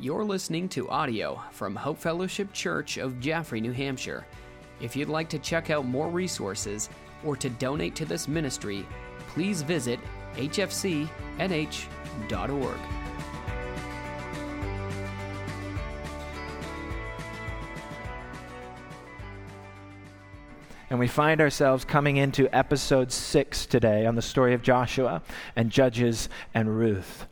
You're listening to audio from Hope Fellowship Church of Jaffrey, New Hampshire. If you'd like to check out more resources or to donate to this ministry, please visit hfcnh.org. And we find ourselves coming into episode six today on the story of Joshua and Judges and Ruth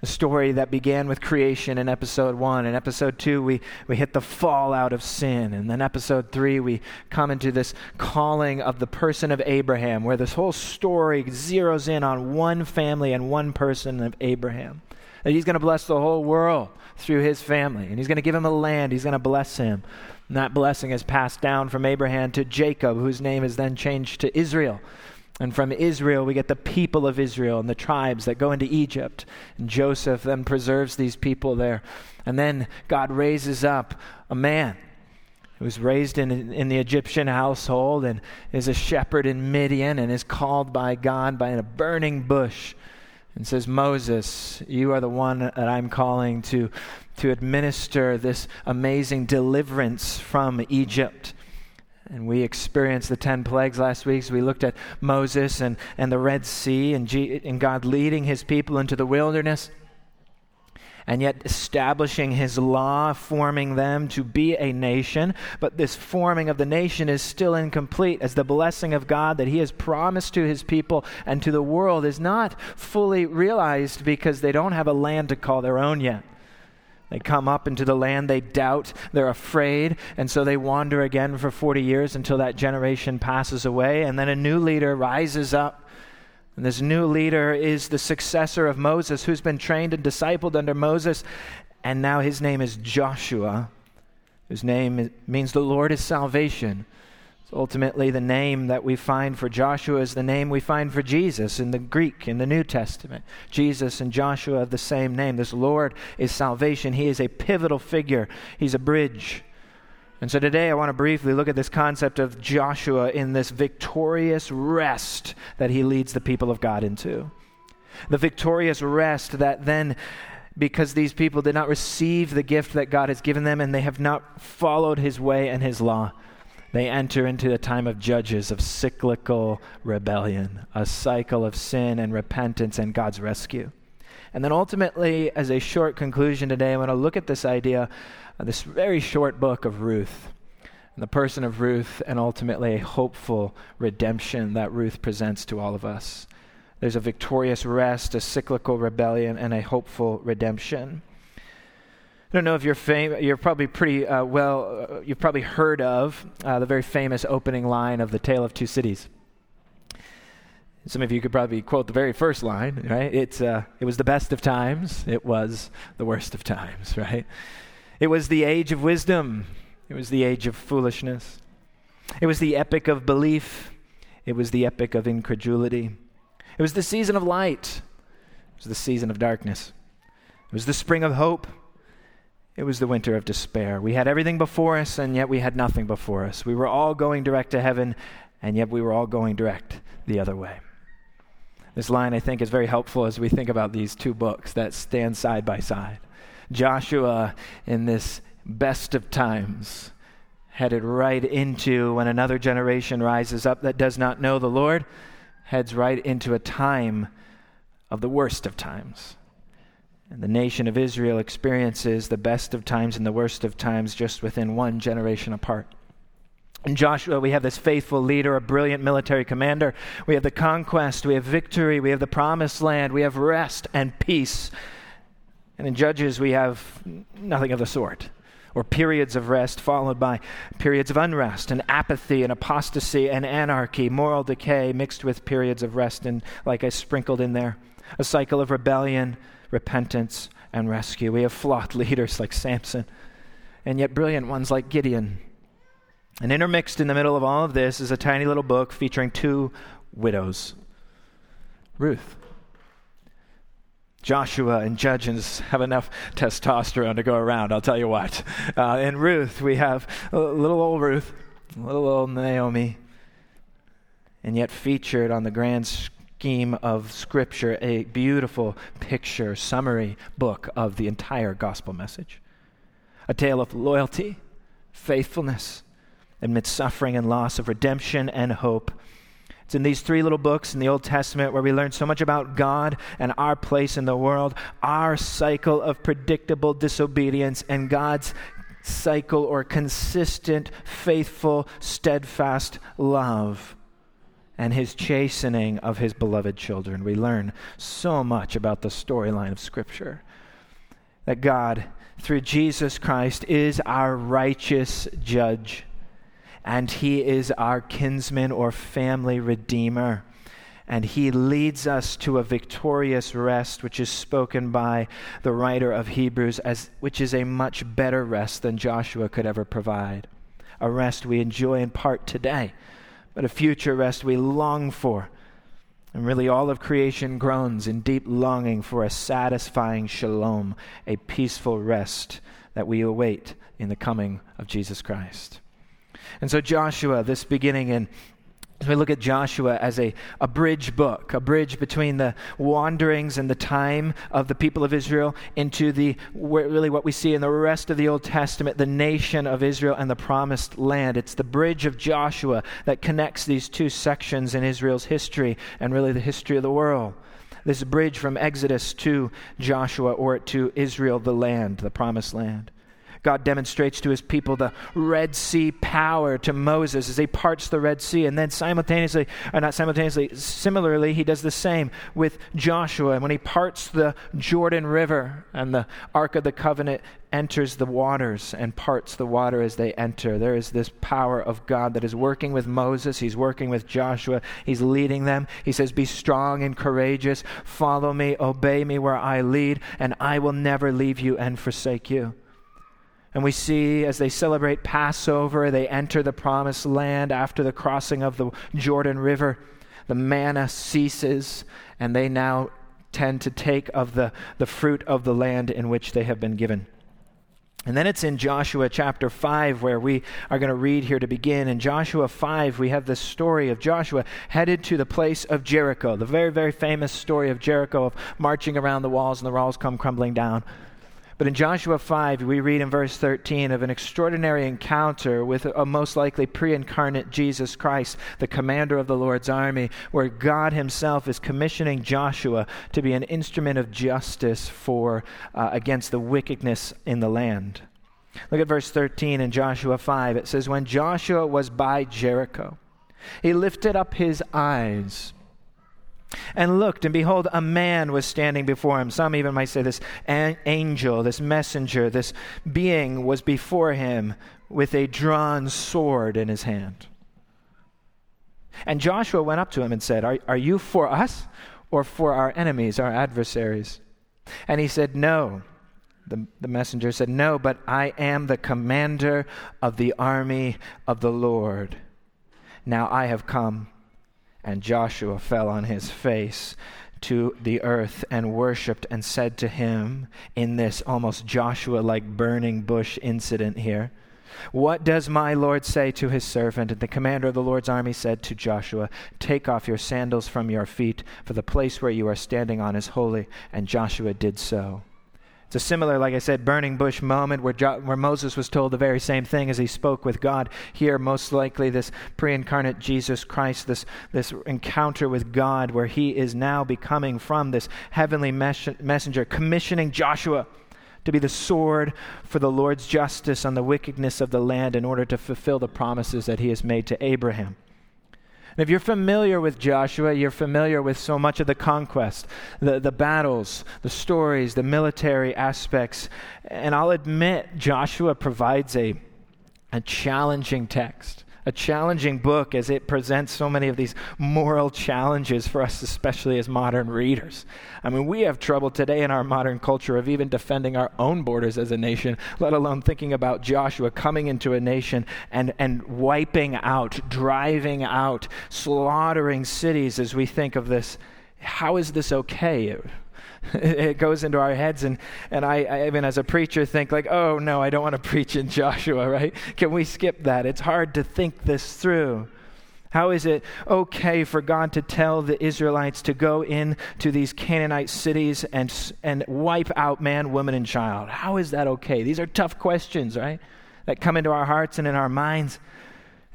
the story that began with creation in episode one. In episode two, we, we hit the fallout of sin. And then episode three, we come into this calling of the person of Abraham, where this whole story zeroes in on one family and one person of Abraham. That he's going to bless the whole world through his family. And he's going to give him a land. He's going to bless him. And that blessing is passed down from Abraham to Jacob, whose name is then changed to Israel. And from Israel, we get the people of Israel and the tribes that go into Egypt. And Joseph then preserves these people there. And then God raises up a man who was raised in, in the Egyptian household and is a shepherd in Midian and is called by God by a burning bush and says, Moses, you are the one that I'm calling to, to administer this amazing deliverance from Egypt. And we experienced the 10 plagues last week. So we looked at Moses and, and the Red Sea and, G, and God leading his people into the wilderness and yet establishing his law, forming them to be a nation. But this forming of the nation is still incomplete, as the blessing of God that he has promised to his people and to the world is not fully realized because they don't have a land to call their own yet. They come up into the land, they doubt, they're afraid, and so they wander again for 40 years until that generation passes away, and then a new leader rises up. And this new leader is the successor of Moses, who's been trained and discipled under Moses, and now his name is Joshua, whose name means the Lord is salvation. So ultimately, the name that we find for Joshua is the name we find for Jesus in the Greek, in the New Testament. Jesus and Joshua have the same name. This Lord is salvation. He is a pivotal figure, He's a bridge. And so today I want to briefly look at this concept of Joshua in this victorious rest that he leads the people of God into. The victorious rest that then because these people did not receive the gift that God has given them and they have not followed his way and his law they enter into a time of judges, of cyclical rebellion, a cycle of sin and repentance and God's rescue. And then ultimately, as a short conclusion today, I want to look at this idea of this very short book of Ruth, the person of Ruth, and ultimately a hopeful redemption that Ruth presents to all of us. There's a victorious rest, a cyclical rebellion, and a hopeful redemption. I don't know if you're fam- you're probably pretty uh, well, uh, you've probably heard of uh, the very famous opening line of The Tale of Two Cities. Some of you could probably quote the very first line, right? It's, uh, it was the best of times, it was the worst of times, right? It was the age of wisdom, it was the age of foolishness. It was the epic of belief, it was the epic of incredulity. It was the season of light, it was the season of darkness. It was the spring of hope, it was the winter of despair. We had everything before us, and yet we had nothing before us. We were all going direct to heaven, and yet we were all going direct the other way. This line, I think, is very helpful as we think about these two books that stand side by side. Joshua, in this best of times, headed right into when another generation rises up that does not know the Lord, heads right into a time of the worst of times and the nation of Israel experiences the best of times and the worst of times just within one generation apart. In Joshua, we have this faithful leader, a brilliant military commander. We have the conquest, we have victory, we have the promised land, we have rest and peace. And in Judges, we have nothing of the sort, or periods of rest followed by periods of unrest and apathy and apostasy and anarchy, moral decay mixed with periods of rest, and like I sprinkled in there, a cycle of rebellion repentance, and rescue. We have flawed leaders like Samson, and yet brilliant ones like Gideon. And intermixed in the middle of all of this is a tiny little book featuring two widows Ruth. Joshua and Judges have enough testosterone to go around, I'll tell you what. Uh, in Ruth, we have little old Ruth, little old Naomi, and yet featured on the grand scheme of Scripture, a beautiful picture, summary book of the entire gospel message. A tale of loyalty, faithfulness, amidst suffering and loss, of redemption and hope. It's in these three little books in the Old Testament where we learn so much about God and our place in the world, our cycle of predictable disobedience, and God's cycle or consistent, faithful, steadfast love and his chastening of his beloved children. We learn so much about the storyline of Scripture. That God, through Jesus Christ, is our righteous judge, and he is our kinsman or family redeemer. And he leads us to a victorious rest, which is spoken by the writer of Hebrews, as, which is a much better rest than Joshua could ever provide. A rest we enjoy in part today but a future rest we long for. And really, all of creation groans in deep longing for a satisfying shalom, a peaceful rest that we await in the coming of Jesus Christ. And so, Joshua, this beginning in as we look at Joshua as a, a bridge book, a bridge between the wanderings and the time of the people of Israel into the really what we see in the rest of the Old Testament, the nation of Israel and the promised land. It's the bridge of Joshua that connects these two sections in Israel's history and really the history of the world. This bridge from Exodus to Joshua or to Israel, the land, the promised land. God demonstrates to his people the Red Sea power to Moses as he parts the Red Sea. And then simultaneously, or not simultaneously, similarly, he does the same with Joshua. And when he parts the Jordan River and the Ark of the Covenant enters the waters and parts the water as they enter, there is this power of God that is working with Moses. He's working with Joshua. He's leading them. He says, Be strong and courageous. Follow me, obey me where I lead, and I will never leave you and forsake you. And we see as they celebrate Passover, they enter the promised land after the crossing of the Jordan River. The manna ceases, and they now tend to take of the, the fruit of the land in which they have been given. And then it's in Joshua chapter 5 where we are going to read here to begin. In Joshua 5, we have this story of Joshua headed to the place of Jericho, the very, very famous story of Jericho of marching around the walls and the walls come crumbling down. But in Joshua 5, we read in verse 13 of an extraordinary encounter with a most likely pre incarnate Jesus Christ, the commander of the Lord's army, where God Himself is commissioning Joshua to be an instrument of justice for, uh, against the wickedness in the land. Look at verse 13 in Joshua 5. It says, When Joshua was by Jericho, he lifted up his eyes and looked, and behold, a man was standing before him. Some even might say this angel, this messenger, this being was before him with a drawn sword in his hand. And Joshua went up to him and said, Are, are you for us or for our enemies, our adversaries? And he said, No. The, the messenger said, No, but I am the commander of the army of the Lord. Now I have come and Joshua fell on his face to the earth and worshiped and said to him, in this almost Joshua like burning bush incident here, What does my Lord say to his servant? And the commander of the Lord's army said to Joshua, Take off your sandals from your feet, for the place where you are standing on is holy. And Joshua did so. It's a similar, like I said, burning bush moment where, jo- where Moses was told the very same thing as he spoke with God. Here, most likely, this pre incarnate Jesus Christ, this, this encounter with God, where he is now becoming from this heavenly mes- messenger, commissioning Joshua to be the sword for the Lord's justice on the wickedness of the land in order to fulfill the promises that he has made to Abraham. And if you're familiar with Joshua, you're familiar with so much of the conquest, the, the battles, the stories, the military aspects. And I'll admit, Joshua provides a, a challenging text a challenging book as it presents so many of these moral challenges for us, especially as modern readers. I mean, we have trouble today in our modern culture of even defending our own borders as a nation, let alone thinking about Joshua coming into a nation and, and wiping out, driving out, slaughtering cities as we think of this. How is this okay? it goes into our heads and, and I, I even as a preacher think like oh no i don't want to preach in joshua right can we skip that it's hard to think this through How is it okay for God to tell the Israelites to go in to these Canaanite cities and, and wipe out man, woman, and child? How is that okay? These are tough questions, right? That come into our hearts and in our minds.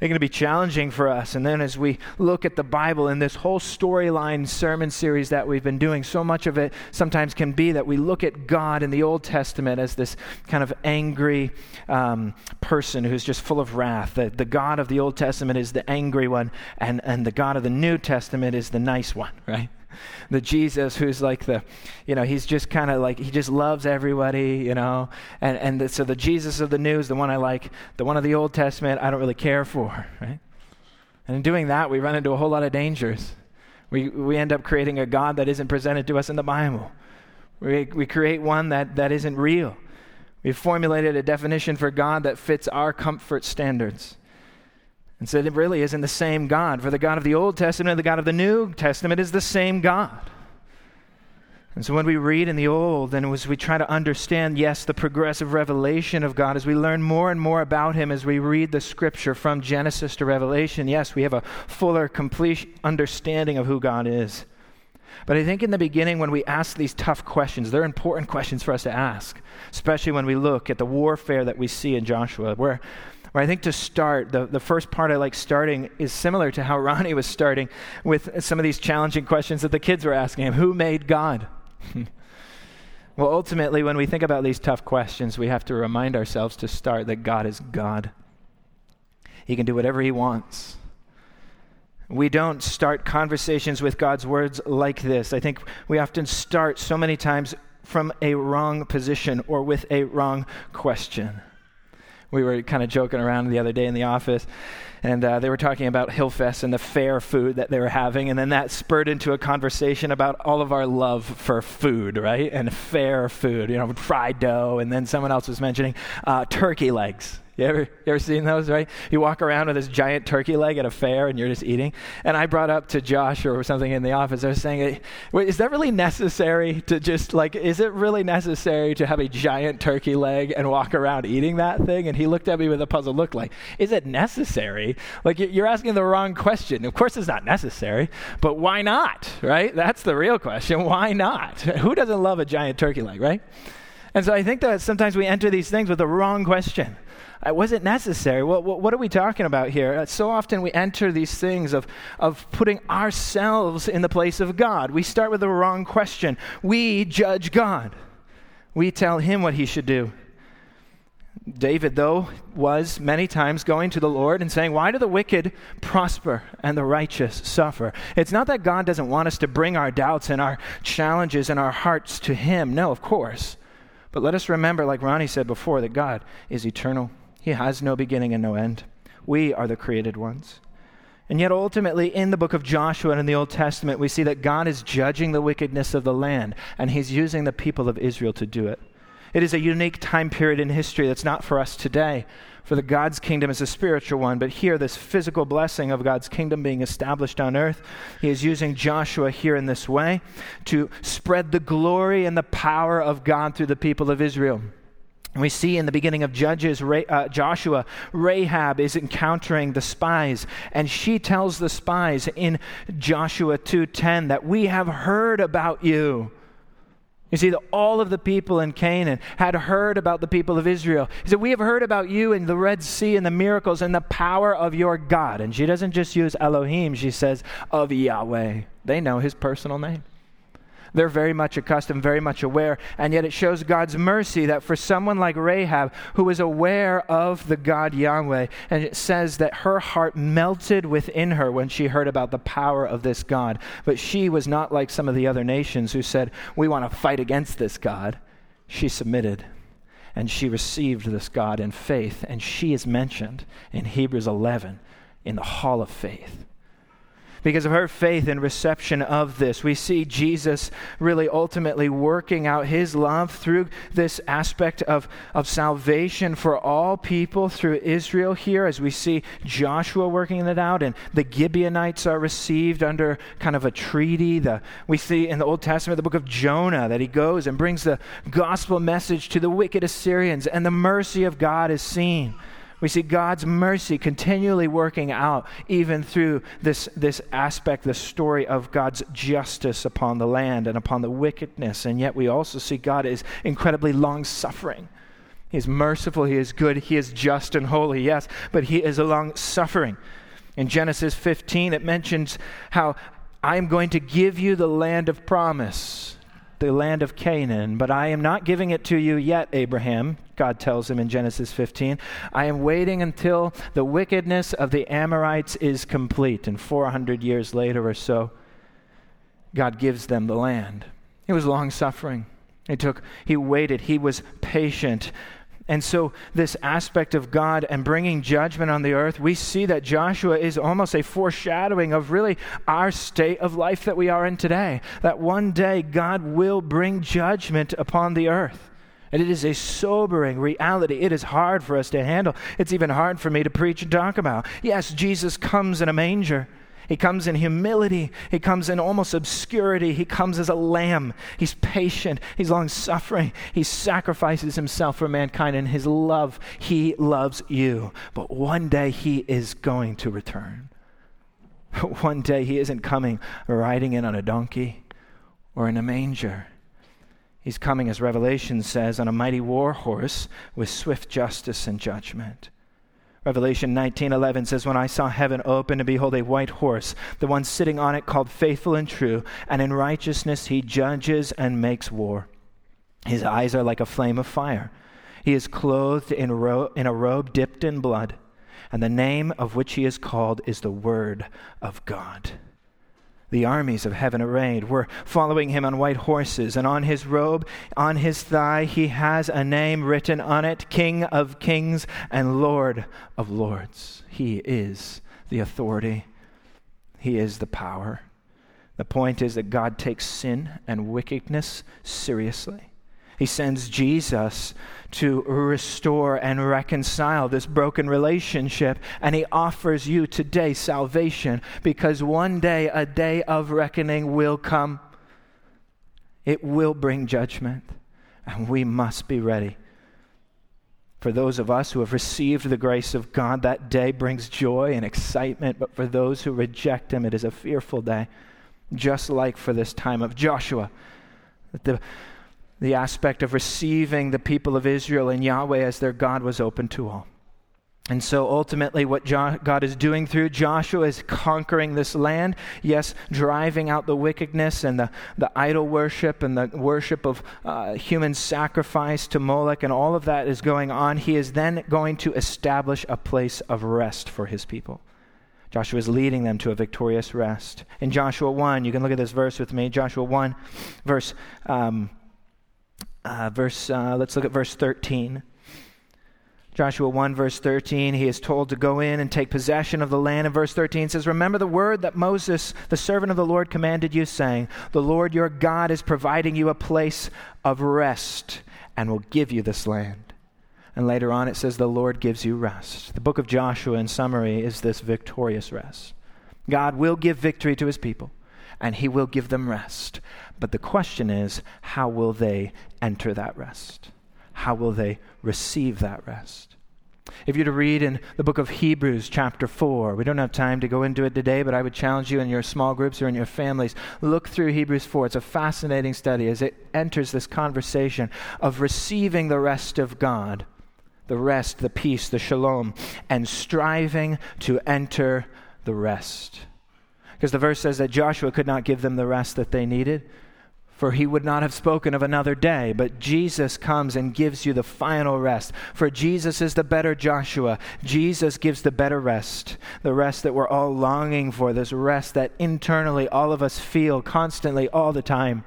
They're going to be challenging for us. And then as we look at the Bible and this whole storyline sermon series that we've been doing, so much of it sometimes can be that we look at God in the Old Testament as this kind of angry um, person who's just full of wrath. The, the God of the Old Testament is the angry one, and, and the God of the New Testament is the nice one, right? the Jesus who's like the, you know, he's just kind of like, he just loves everybody, you know. And, and the, so the Jesus of the news, the one I like, the one of the Old Testament, I don't really care for, right? And in doing that, we run into a whole lot of dangers. We, we end up creating a God that isn't presented to us in the Bible. We, we create one that, that isn't real. We've formulated a definition for God that fits our comfort standards. And said it really isn't the same God. For the God of the Old Testament and the God of the New Testament is the same God. And so when we read in the Old and as we try to understand, yes, the progressive revelation of God, as we learn more and more about Him as we read the Scripture from Genesis to Revelation, yes, we have a fuller, complete understanding of who God is. But I think in the beginning, when we ask these tough questions, they're important questions for us to ask, especially when we look at the warfare that we see in Joshua, where where I think to start, the, the first part I like starting is similar to how Ronnie was starting with some of these challenging questions that the kids were asking him Who made God? well, ultimately, when we think about these tough questions, we have to remind ourselves to start that God is God. He can do whatever He wants. We don't start conversations with God's words like this. I think we often start so many times from a wrong position or with a wrong question we were kind of joking around the other day in the office, and uh, they were talking about Hillfest and the fair food that they were having, and then that spurred into a conversation about all of our love for food, right? And fair food, you know, fried dough, and then someone else was mentioning uh, turkey legs. You ever, you ever seen those, right? You walk around with this giant turkey leg at a fair and you're just eating. And I brought up to Josh or something in the office, I was saying, is that really necessary to just, like, is it really necessary to have a giant turkey leg and walk around eating that thing? And he looked at me with a puzzled look like, is it necessary? Like, you're asking the wrong question. Of course it's not necessary, but why not, right? That's the real question. Why not? Who doesn't love a giant turkey leg, right? And so I think that sometimes we enter these things with the wrong question. Uh, was it necessary? What, what, are we talking about here? Uh, so often we enter these things of, of putting ourselves in the place of God. We start with the wrong question. We judge God, we tell him what he should do. David, though, was many times going to the Lord and saying, Why do the wicked prosper and the righteous suffer? It's not that God doesn't want us to bring our doubts and our challenges and our hearts to Him. No, of course. But let us remember, like Ronnie said before, that God is eternal. He has no beginning and no end. We are the created ones. And yet, ultimately, in the book of Joshua and in the Old Testament, we see that God is judging the wickedness of the land, and He's using the people of Israel to do it. It is a unique time period in history that's not for us today. For the God's kingdom is a spiritual one, but here, this physical blessing of God's kingdom being established on earth, He is using Joshua here in this way to spread the glory and the power of God through the people of Israel. We see in the beginning of Judges, uh, Joshua, Rahab is encountering the spies, and she tells the spies in Joshua 2:10 that we have heard about you. You see, all of the people in Canaan had heard about the people of Israel. He said, We have heard about you and the Red Sea and the miracles and the power of your God. And she doesn't just use Elohim, she says, of Yahweh. They know his personal name. They're very much accustomed, very much aware. And yet it shows God's mercy that for someone like Rahab, who was aware of the God Yahweh, and it says that her heart melted within her when she heard about the power of this God. But she was not like some of the other nations who said, We want to fight against this God. She submitted and she received this God in faith. And she is mentioned in Hebrews 11 in the hall of faith because of her faith and reception of this. We see Jesus really ultimately working out his love through this aspect of, of salvation for all people through Israel here, as we see Joshua working it out, and the Gibeonites are received under kind of a treaty. The, we see in the Old Testament, the book of Jonah, that he goes and brings the gospel message to the wicked Assyrians, and the mercy of God is seen We see God's mercy continually working out, even through this, this aspect, the story of God's justice upon the land and upon the wickedness. And yet we also see God is incredibly long suffering. He is merciful, He is good, He is just and holy, yes, but He is long suffering. In Genesis 15, it mentions how I am going to give you the land of promise the land of Canaan, but I am not giving it to you yet, Abraham, God tells him in Genesis 15. I am waiting until the wickedness of the Amorites is complete. And 400 years later or so, God gives them the land. He was long suffering. He took, he waited, he was patient. And so, this aspect of God and bringing judgment on the earth, we see that Joshua is almost a foreshadowing of really our state of life that we are in today. That one day God will bring judgment upon the earth. And it is a sobering reality. It is hard for us to handle. It's even hard for me to preach and talk about. Yes, Jesus comes in a manger. He comes in humility. He comes in almost obscurity. He comes as a lamb. He's patient. He's long suffering. He sacrifices himself for mankind in his love. He loves you. But one day he is going to return. One day he isn't coming riding in on a donkey or in a manger. He's coming, as Revelation says, on a mighty war horse with swift justice and judgment. Revelation 19:11 says when I saw heaven open and behold a white horse the one sitting on it called faithful and true and in righteousness he judges and makes war. His eyes are like a flame of fire. He is clothed in, ro- in a robe dipped in blood and the name of which he is called is the word of God the armies of heaven arrayed were following him on white horses, and on his robe, on his thigh, he has a name written on it King of Kings and Lord of Lords. He is the authority, he is the power. The point is that God takes sin and wickedness seriously. He sends Jesus to restore and reconcile this broken relationship. And He offers you today salvation because one day a day of reckoning will come. It will bring judgment, and we must be ready. For those of us who have received the grace of God, that day brings joy and excitement. But for those who reject Him, it is a fearful day, just like for this time of Joshua. That the the aspect of receiving the people of Israel and Yahweh as their God was open to all. And so ultimately, what jo- God is doing through Joshua is conquering this land. Yes, driving out the wickedness and the, the idol worship and the worship of uh, human sacrifice to Moloch, and all of that is going on. He is then going to establish a place of rest for his people. Joshua is leading them to a victorious rest. In Joshua 1, you can look at this verse with me. Joshua 1, verse. Um, uh, verse, uh, let's look at verse 13. Joshua 1, verse 13, he is told to go in and take possession of the land. And verse 13 says, Remember the word that Moses, the servant of the Lord, commanded you, saying, The Lord your God is providing you a place of rest and will give you this land. And later on it says, The Lord gives you rest. The book of Joshua, in summary, is this victorious rest. God will give victory to his people, and he will give them rest. But the question is, how will they enter that rest? How will they receive that rest? If you're to read in the book of Hebrews, chapter 4, we don't have time to go into it today, but I would challenge you in your small groups or in your families, look through Hebrews 4. It's a fascinating study as it enters this conversation of receiving the rest of God, the rest, the peace, the shalom, and striving to enter the rest. Because the verse says that Joshua could not give them the rest that they needed for he would not have spoken of another day. But Jesus comes and gives you the final rest. For Jesus is the better Joshua. Jesus gives the better rest, the rest that we're all longing for, this rest that internally all of us feel constantly, all the time.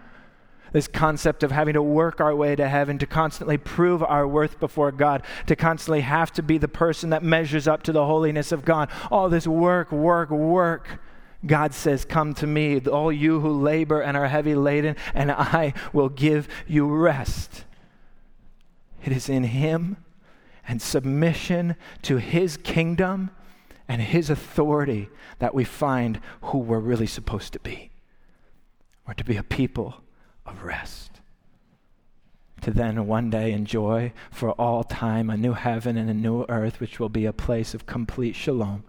This concept of having to work our way to heaven, to constantly prove our worth before God, to constantly have to be the person that measures up to the holiness of God. All this work, work, work God says, Come to me, all you who labor and are heavy laden, and I will give you rest. It is in Him and submission to His kingdom and His authority that we find who we're really supposed to be. We're to be a people of rest. to then one day enjoy for all time a new heaven and a new earth, which will be a place of complete shalom,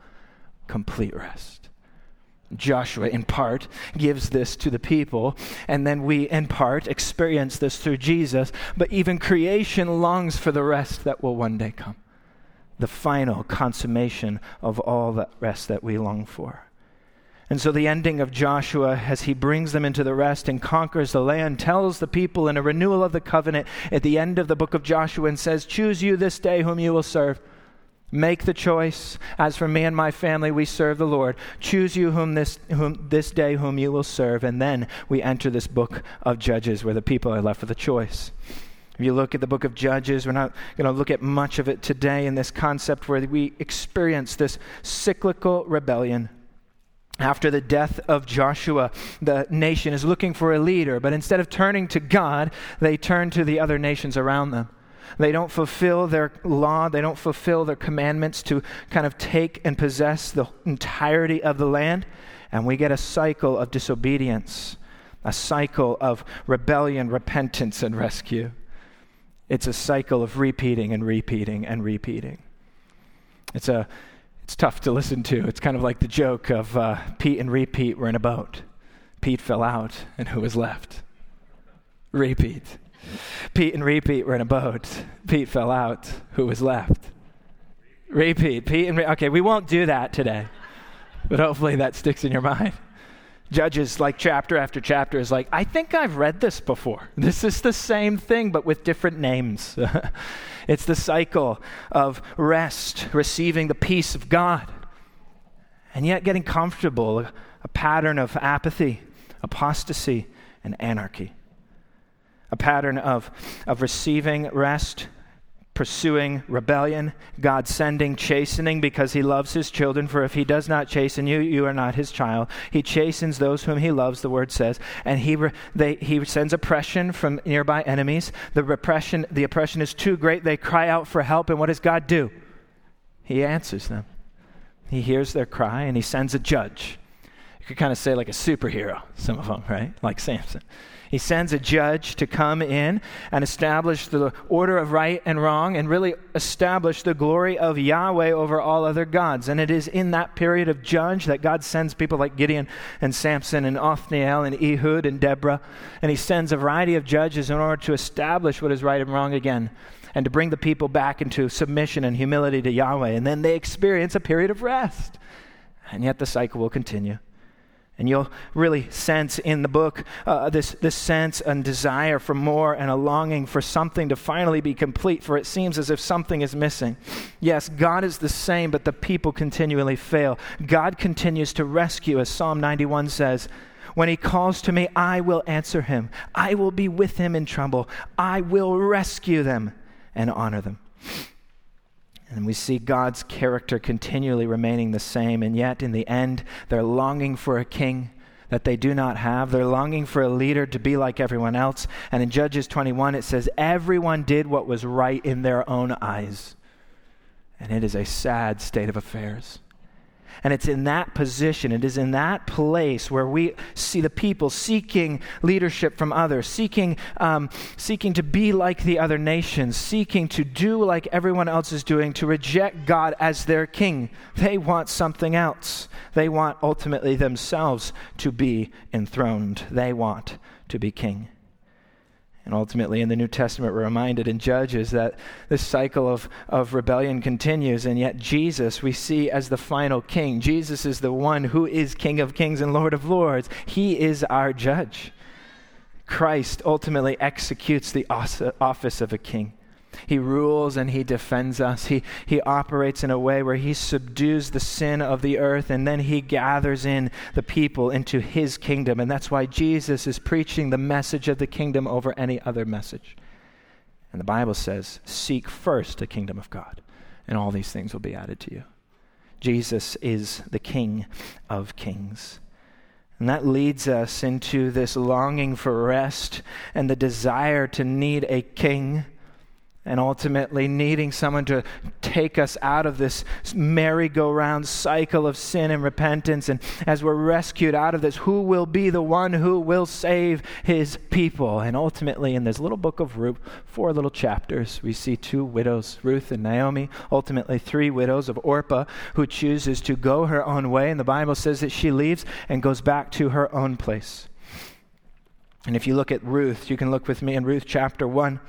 complete rest. Joshua, in part, gives this to the people, and then we, in part, experience this through Jesus. But even creation longs for the rest that will one day come the final consummation of all that rest that we long for. And so the ending of Joshua, as he brings them into the rest and conquers the land, tells the people in a renewal of the covenant at the end of the book of Joshua and says, Choose you this day whom you will serve. Make the choice. As for me and my family, we serve the Lord. Choose you whom this, whom, this day whom you will serve. And then we enter this book of Judges where the people are left with a choice. If you look at the book of Judges, we're not going to look at much of it today in this concept where we experience this cyclical rebellion after the death of Joshua, the nation is looking for a leader, but instead of turning to God, they turn to the other nations around them. They don't fulfill their law, they don't fulfill their commandments to kind of take and possess the entirety of the land. And we get a cycle of disobedience, a cycle of rebellion, repentance, and rescue. It's a cycle of repeating and repeating and repeating. It's a it's tough to listen to. It's kind of like the joke of uh, Pete and Repeat were in a boat. Pete fell out, and who was left? Repeat. Pete and Repeat were in a boat. Pete fell out. Who was left? Repeat. Pete and Re- okay, we won't do that today, but hopefully that sticks in your mind. Judges, like chapter after chapter, is like, I think I've read this before. This is the same thing, but with different names. It's the cycle of rest, receiving the peace of God, and yet getting comfortable, a pattern of apathy, apostasy, and anarchy. A pattern of, of receiving rest, pursuing rebellion, God sending chastening because he loves his children. For if he does not chasten you, you are not his child. He chastens those whom he loves, the word says. And he, re- they, he sends oppression from nearby enemies. The, repression, the oppression is too great. They cry out for help. And what does God do? He answers them. He hears their cry and he sends a judge. You could kind of say like a superhero, some of them, right? Like Samson. He sends a judge to come in and establish the order of right and wrong and really establish the glory of Yahweh over all other gods. And it is in that period of judge that God sends people like Gideon and Samson and Othniel and Ehud and Deborah. And he sends a variety of judges in order to establish what is right and wrong again and to bring the people back into submission and humility to Yahweh. And then they experience a period of rest. And yet the cycle will continue. And you'll really sense in the book uh, this, this sense and desire for more and a longing for something to finally be complete, for it seems as if something is missing. Yes, God is the same, but the people continually fail. God continues to rescue, as Psalm 91 says. When he calls to me, I will answer him. I will be with him in trouble. I will rescue them and honor them. And we see God's character continually remaining the same, and yet in the end, they're longing for a king that they do not have. They're longing for a leader to be like everyone else. And in Judges 21, it says, Everyone did what was right in their own eyes. And it is a sad state of affairs. And it's in that position, it is in that place where we see the people seeking leadership from others, seeking, um, seeking to be like the other nations, seeking to do like everyone else is doing, to reject God as their king. They want something else. They want ultimately themselves to be enthroned, they want to be king. And ultimately, in the New Testament, we're reminded in Judges that this cycle of, of rebellion continues, and yet Jesus we see as the final king. Jesus is the one who is King of kings and Lord of lords. He is our judge. Christ ultimately executes the office of a king. He rules and he defends us. He, he operates in a way where he subdues the sin of the earth and then he gathers in the people into his kingdom. And that's why Jesus is preaching the message of the kingdom over any other message. And the Bible says, Seek first the kingdom of God, and all these things will be added to you. Jesus is the King of kings. And that leads us into this longing for rest and the desire to need a king and ultimately needing someone to take us out of this merry-go-round cycle of sin and repentance. And as we're rescued out of this, who will be the one who will save his people? And ultimately, in this little book of Ruth, four little chapters, we see two widows, Ruth and Naomi, ultimately three widows of Orpah, who chooses to go her own way. And the Bible says that she leaves and goes back to her own place. And if you look at Ruth, you can look with me in Ruth chapter 1.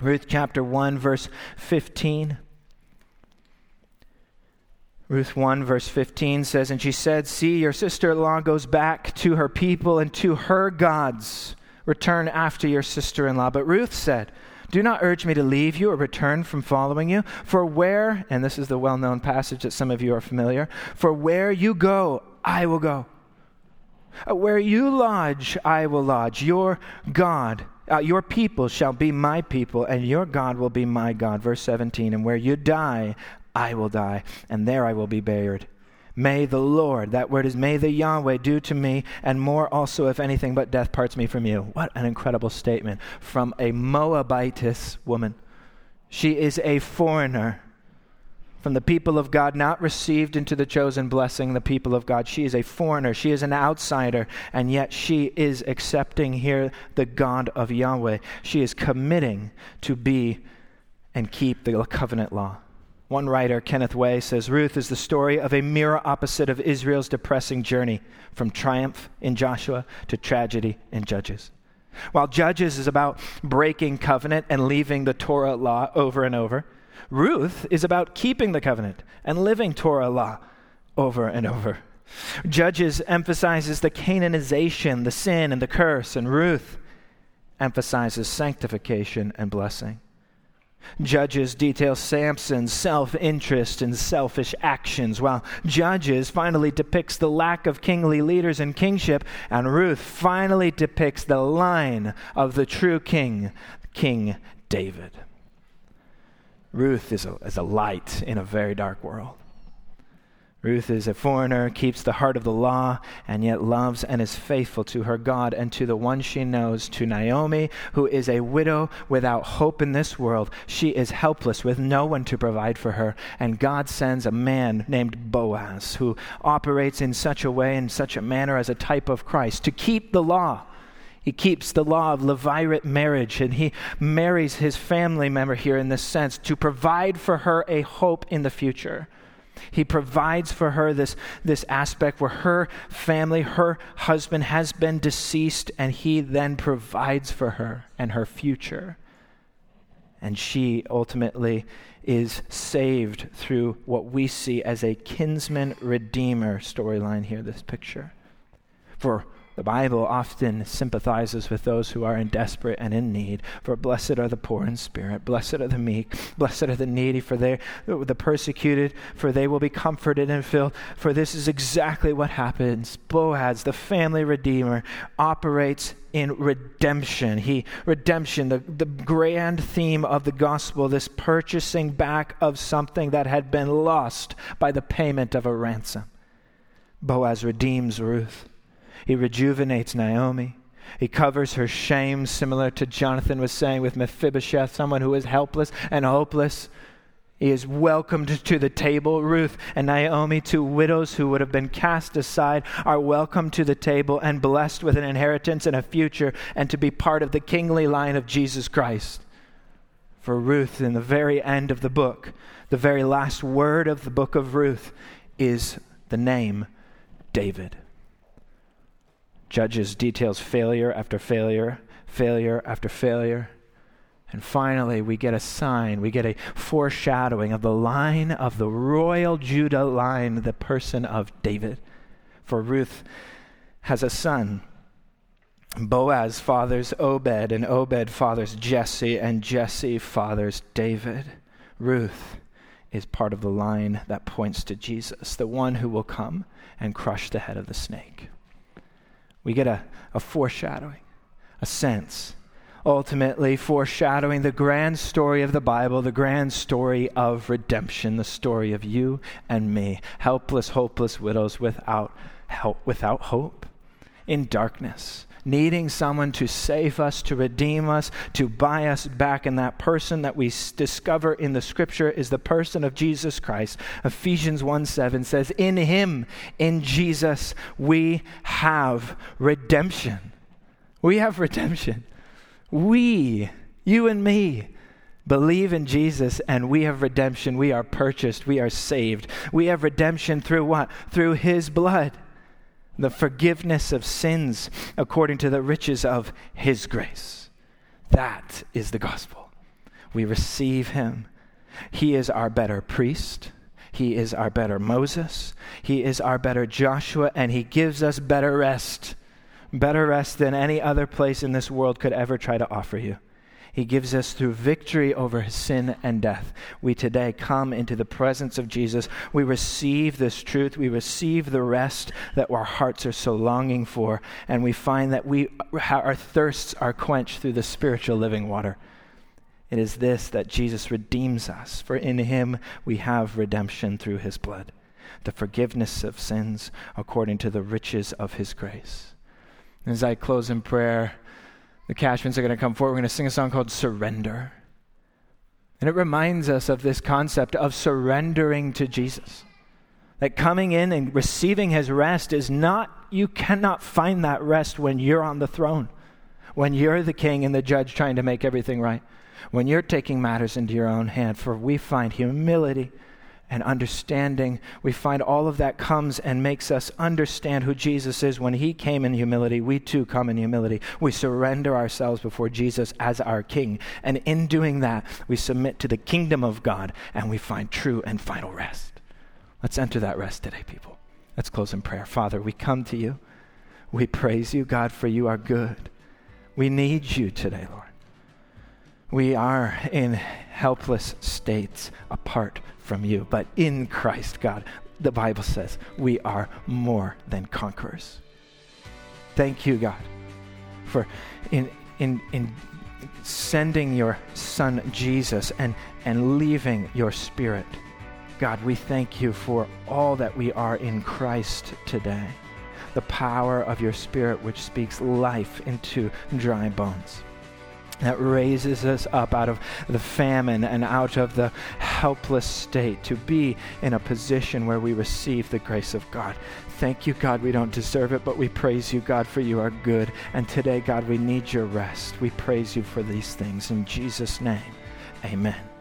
Ruth chapter 1, verse 15. Ruth 1, verse 15 says, And she said, See, your sister in law goes back to her people and to her gods. Return after your sister in law. But Ruth said, Do not urge me to leave you or return from following you. For where, and this is the well known passage that some of you are familiar, for where you go, I will go. Where you lodge, I will lodge. Your God uh, your people shall be my people, and your God will be my God. Verse 17. And where you die, I will die, and there I will be buried. May the Lord, that word is, may the Yahweh do to me, and more also, if anything but death parts me from you. What an incredible statement from a Moabitess woman. She is a foreigner from the people of God, not received into the chosen blessing, the people of God. She is a foreigner, she is an outsider, and yet she is accepting here the God of Yahweh. She is committing to be and keep the covenant law. One writer, Kenneth Way, says Ruth is the story of a mirror opposite of Israel's depressing journey from triumph in Joshua to tragedy in Judges. While Judges is about breaking covenant and leaving the Torah law over and over, Ruth is about keeping the covenant and living Torah law over and over. Judges emphasizes the Canaanization, the sin, and the curse, and Ruth emphasizes sanctification and blessing. Judges details Samson's self interest and selfish actions, while Judges finally depicts the lack of kingly leaders and kingship, and Ruth finally depicts the line of the true king, King David. Ruth is a, is a light in a very dark world. Ruth is a foreigner, keeps the heart of the law, and yet loves and is faithful to her God and to the one she knows, to Naomi, who is a widow without hope in this world. She is helpless with no one to provide for her. And God sends a man named Boaz, who operates in such a way, in such a manner as a type of Christ, to keep the law he keeps the law of levirate marriage and he marries his family member here in this sense to provide for her a hope in the future. He provides for her this, this aspect where her family, her husband has been deceased, and he then provides for her and her future. And she ultimately is saved through what we see as a kinsman redeemer storyline here, this picture. For the Bible often sympathizes with those who are in desperate and in need. For blessed are the poor in spirit, blessed are the meek, blessed are the needy, for they the persecuted, for they will be comforted and filled. For this is exactly what happens. Boaz, the family redeemer, operates in redemption. He redemption, the, the grand theme of the gospel, this purchasing back of something that had been lost by the payment of a ransom. Boaz redeems Ruth. He rejuvenates Naomi. He covers her shame, similar to Jonathan was saying with Mephibosheth, someone who is helpless and hopeless. He is welcomed to the table. Ruth and Naomi, two widows who would have been cast aside, are welcomed to the table and blessed with an inheritance and a future and to be part of the kingly line of Jesus Christ. For Ruth, in the very end of the book, the very last word of the book of Ruth is the name David. Judges details failure after failure, failure after failure. And finally, we get a sign, we get a foreshadowing of the line of the royal Judah line, the person of David. For Ruth has a son. Boaz fathers Obed, and Obed fathers Jesse, and Jesse fathers David. Ruth is part of the line that points to Jesus, the one who will come and crush the head of the snake we get a, a foreshadowing, a sense, ultimately foreshadowing the grand story of the Bible, the grand story of redemption, the story of you and me, helpless, hopeless widows without help, without hope, in darkness, needing someone to save us, to redeem us, to buy us back. And that person that we discover in the scripture is the person of Jesus Christ. Ephesians 1 7 says, In him, in Jesus, we have redemption. We have redemption. We, you and me, believe in Jesus and we have redemption. We are purchased. We are saved. We have redemption through what? Through his blood. The forgiveness of sins according to the riches of his grace. That is the gospel. We receive him. He is our better priest. He is our better Moses. He is our better Joshua, and he gives us better rest. Better rest than any other place in this world could ever try to offer you. He gives us through victory over sin and death. We today come into the presence of Jesus. We receive this truth. We receive the rest that our hearts are so longing for. And we find that we, our thirsts are quenched through the spiritual living water. It is this that Jesus redeems us, for in him we have redemption through his blood, the forgiveness of sins according to the riches of his grace. As I close in prayer, the Cashmans are going to come forward. We're going to sing a song called Surrender. And it reminds us of this concept of surrendering to Jesus. That coming in and receiving his rest is not, you cannot find that rest when you're on the throne, when you're the king and the judge trying to make everything right, when you're taking matters into your own hand. For we find humility and understanding, we find all of that comes and makes us understand who Jesus is. When he came in humility, we too come in humility. We surrender ourselves before Jesus as our King. And in doing that, we submit to the kingdom of God and we find true and final rest. Let's enter that rest today, people. Let's close in prayer. Father, we come to you. We praise you, God, for you are good. We need you today, Lord. We are in helpless states apart from you. But in Christ, God, the Bible says we are more than conquerors. Thank you, God, for in, in, in sending your Son Jesus and, and leaving your Spirit. God, we thank you for all that we are in Christ today. The power of your Spirit, which speaks life into dry bones that raises us up out of the famine and out of the helpless state to be in a position where we receive the grace of God. Thank you, God. We don't deserve it, but we praise you, God, for you are good. And today, God, we need your rest. We praise you for these things. In Jesus' name, amen.